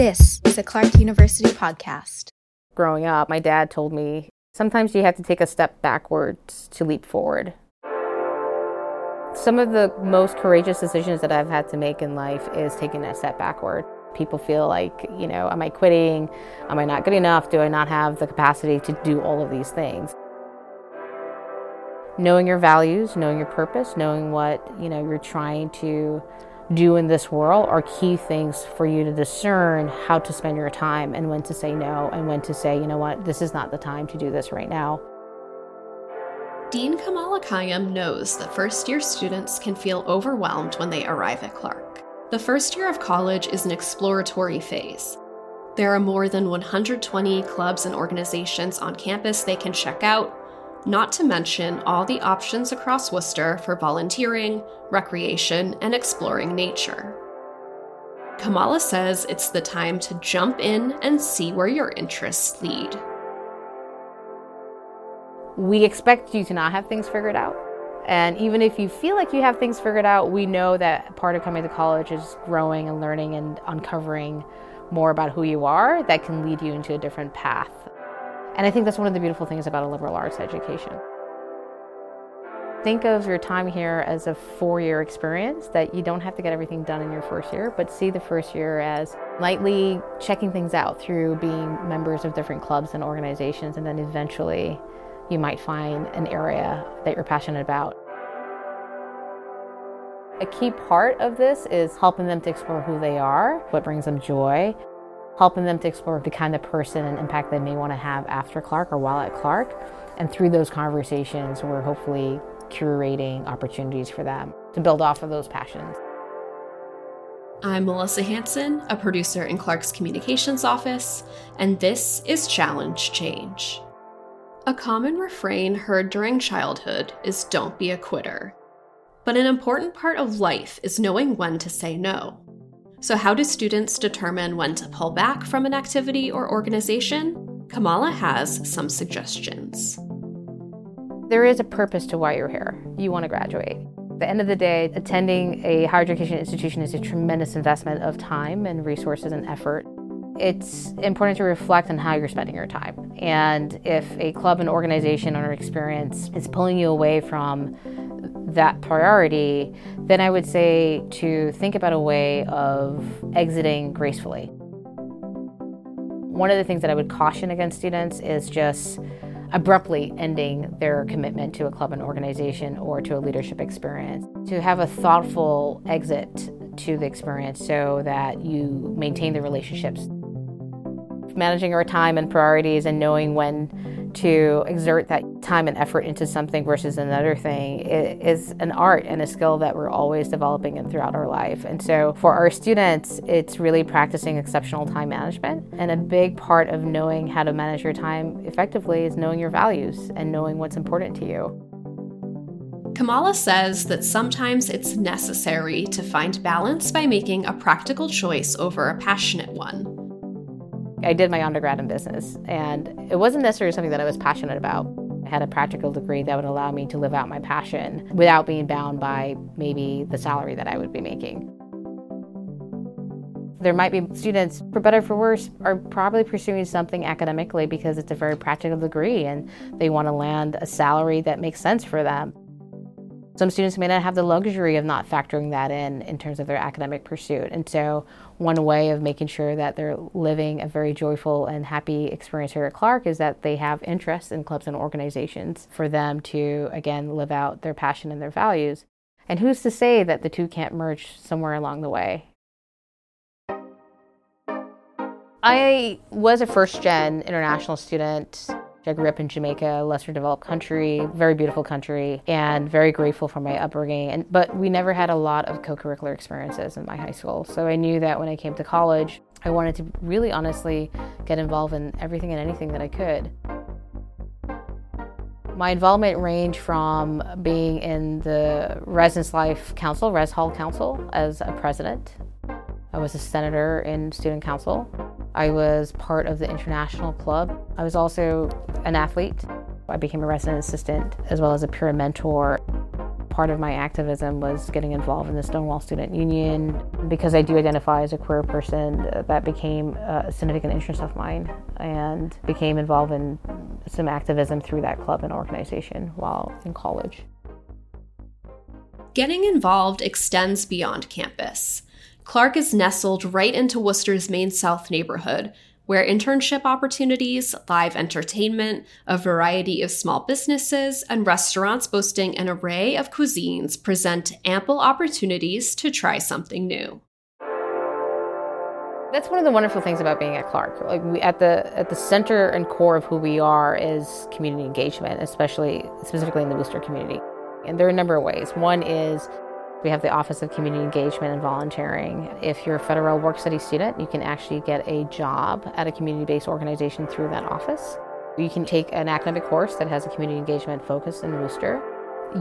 This is a Clark University podcast. Growing up, my dad told me sometimes you have to take a step backwards to leap forward. Some of the most courageous decisions that I've had to make in life is taking that step backward. People feel like, you know, am I quitting? Am I not good enough? Do I not have the capacity to do all of these things? Knowing your values, knowing your purpose, knowing what, you know, you're trying to do in this world are key things for you to discern how to spend your time and when to say no and when to say, you know what, this is not the time to do this right now. Dean Kamala Kiem knows that first year students can feel overwhelmed when they arrive at Clark. The first year of college is an exploratory phase. There are more than 120 clubs and organizations on campus they can check out, not to mention all the options across Worcester for volunteering, recreation, and exploring nature. Kamala says it's the time to jump in and see where your interests lead. We expect you to not have things figured out. And even if you feel like you have things figured out, we know that part of coming to college is growing and learning and uncovering more about who you are that can lead you into a different path. And I think that's one of the beautiful things about a liberal arts education. Think of your time here as a four year experience that you don't have to get everything done in your first year, but see the first year as lightly checking things out through being members of different clubs and organizations, and then eventually you might find an area that you're passionate about. A key part of this is helping them to explore who they are, what brings them joy, helping them to explore the kind of person and impact they may want to have after Clark or while at Clark. And through those conversations, we're hopefully curating opportunities for them to build off of those passions. I'm Melissa Hanson, a producer in Clark's communications office, and this is Challenge Change. A common refrain heard during childhood is don't be a quitter. But an important part of life is knowing when to say no. So, how do students determine when to pull back from an activity or organization? Kamala has some suggestions. There is a purpose to why you're here. You want to graduate. At the end of the day, attending a higher education institution is a tremendous investment of time and resources and effort it's important to reflect on how you're spending your time. And if a club, an organization, or an experience is pulling you away from that priority, then I would say to think about a way of exiting gracefully. One of the things that I would caution against students is just abruptly ending their commitment to a club and organization or to a leadership experience. To have a thoughtful exit to the experience so that you maintain the relationships managing our time and priorities and knowing when to exert that time and effort into something versus another thing is an art and a skill that we're always developing and throughout our life. And so for our students, it's really practicing exceptional time management. And a big part of knowing how to manage your time effectively is knowing your values and knowing what's important to you. Kamala says that sometimes it's necessary to find balance by making a practical choice over a passionate one. I did my undergrad in business, and it wasn't necessarily something that I was passionate about. I had a practical degree that would allow me to live out my passion without being bound by maybe the salary that I would be making. There might be students, for better or for worse, are probably pursuing something academically because it's a very practical degree and they want to land a salary that makes sense for them. Some students may not have the luxury of not factoring that in in terms of their academic pursuit. And so, one way of making sure that they're living a very joyful and happy experience here at Clark is that they have interests in clubs and organizations for them to, again, live out their passion and their values. And who's to say that the two can't merge somewhere along the way? I was a first gen international student I grew up in Jamaica, a lesser developed country, very beautiful country, and very grateful for my upbringing. And, but we never had a lot of co curricular experiences in my high school. So I knew that when I came to college, I wanted to really honestly get involved in everything and anything that I could. My involvement ranged from being in the Residence Life Council, Res Hall Council, as a president. I was a senator in student council. I was part of the international club. I was also an athlete. I became a resident assistant as well as a peer mentor. Part of my activism was getting involved in the Stonewall Student Union. Because I do identify as a queer person, that became a significant interest of mine and became involved in some activism through that club and organization while in college. Getting involved extends beyond campus. Clark is nestled right into Worcester's Main South neighborhood, where internship opportunities, live entertainment, a variety of small businesses, and restaurants boasting an array of cuisines present ample opportunities to try something new. That's one of the wonderful things about being at Clark. Like we, at the at the center and core of who we are is community engagement, especially specifically in the Worcester community. And there are a number of ways. One is we have the Office of Community Engagement and Volunteering. If you're a federal work study student, you can actually get a job at a community based organization through that office. You can take an academic course that has a community engagement focus in Worcester.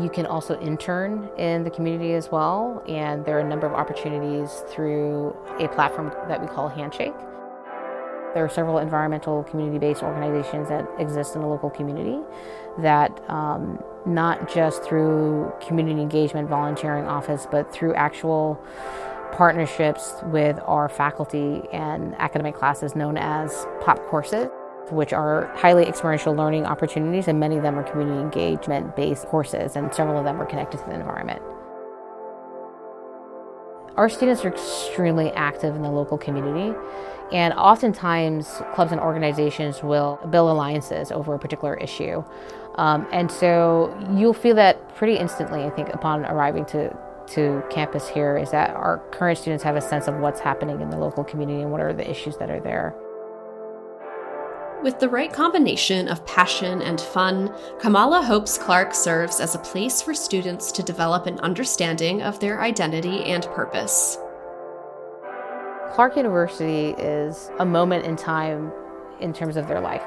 You can also intern in the community as well, and there are a number of opportunities through a platform that we call Handshake. There are several environmental community based organizations that exist in the local community that um, not just through community engagement volunteering office, but through actual partnerships with our faculty and academic classes known as POP courses, which are highly experiential learning opportunities, and many of them are community engagement based courses, and several of them are connected to the environment. Our students are extremely active in the local community, and oftentimes clubs and organizations will build alliances over a particular issue. Um, and so you'll feel that pretty instantly, I think, upon arriving to, to campus here, is that our current students have a sense of what's happening in the local community and what are the issues that are there. With the right combination of passion and fun, Kamala hopes Clark serves as a place for students to develop an understanding of their identity and purpose. Clark University is a moment in time in terms of their life.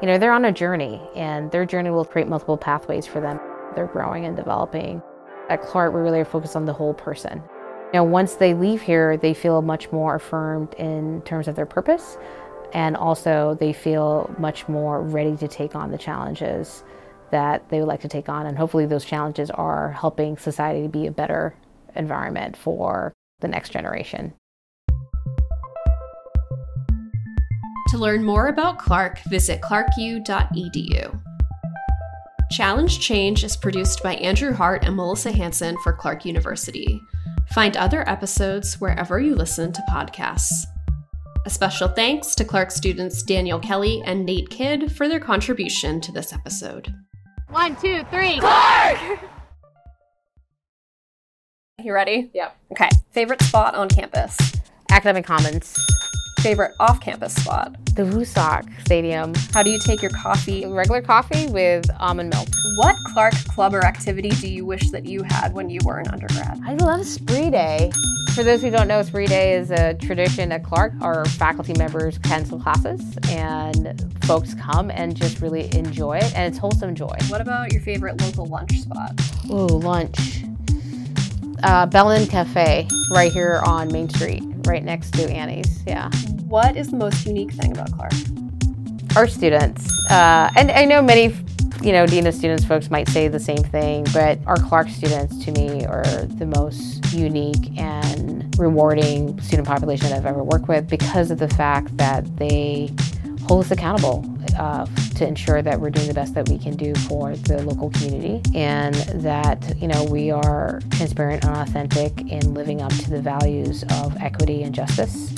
You know, they're on a journey, and their journey will create multiple pathways for them. They're growing and developing. At Clark, we really are focused on the whole person. You know, once they leave here, they feel much more affirmed in terms of their purpose and also they feel much more ready to take on the challenges that they would like to take on. And hopefully those challenges are helping society to be a better environment for the next generation. To learn more about clark visit clarku.edu challenge change is produced by andrew hart and melissa hanson for clark university. Find other episodes wherever you listen to podcasts a special thanks to Clark students Daniel Kelly and Nate Kidd for their contribution to this episode. One, two, three. Clark! You ready? Yep. Okay. Favorite spot on campus? Academic Commons. Favorite off campus spot? The WooSox Stadium. How do you take your coffee? Regular coffee with almond milk. What Clark club or activity do you wish that you had when you were an undergrad? I love Spree Day. For those who don't know, Spree Day is a tradition at Clark. Our faculty members cancel classes and folks come and just really enjoy it, and it's wholesome joy. What about your favorite local lunch spot? Ooh, lunch. Uh, Bellin Cafe, right here on Main Street, right next to Annie's. Yeah. What is the most unique thing about Clark? Our students, uh, and I know many, you know, Dean of Students folks might say the same thing, but our Clark students to me are the most unique and rewarding student population I've ever worked with because of the fact that they hold us accountable uh, to ensure that we're doing the best that we can do for the local community and that you know we are transparent and authentic in living up to the values of equity and justice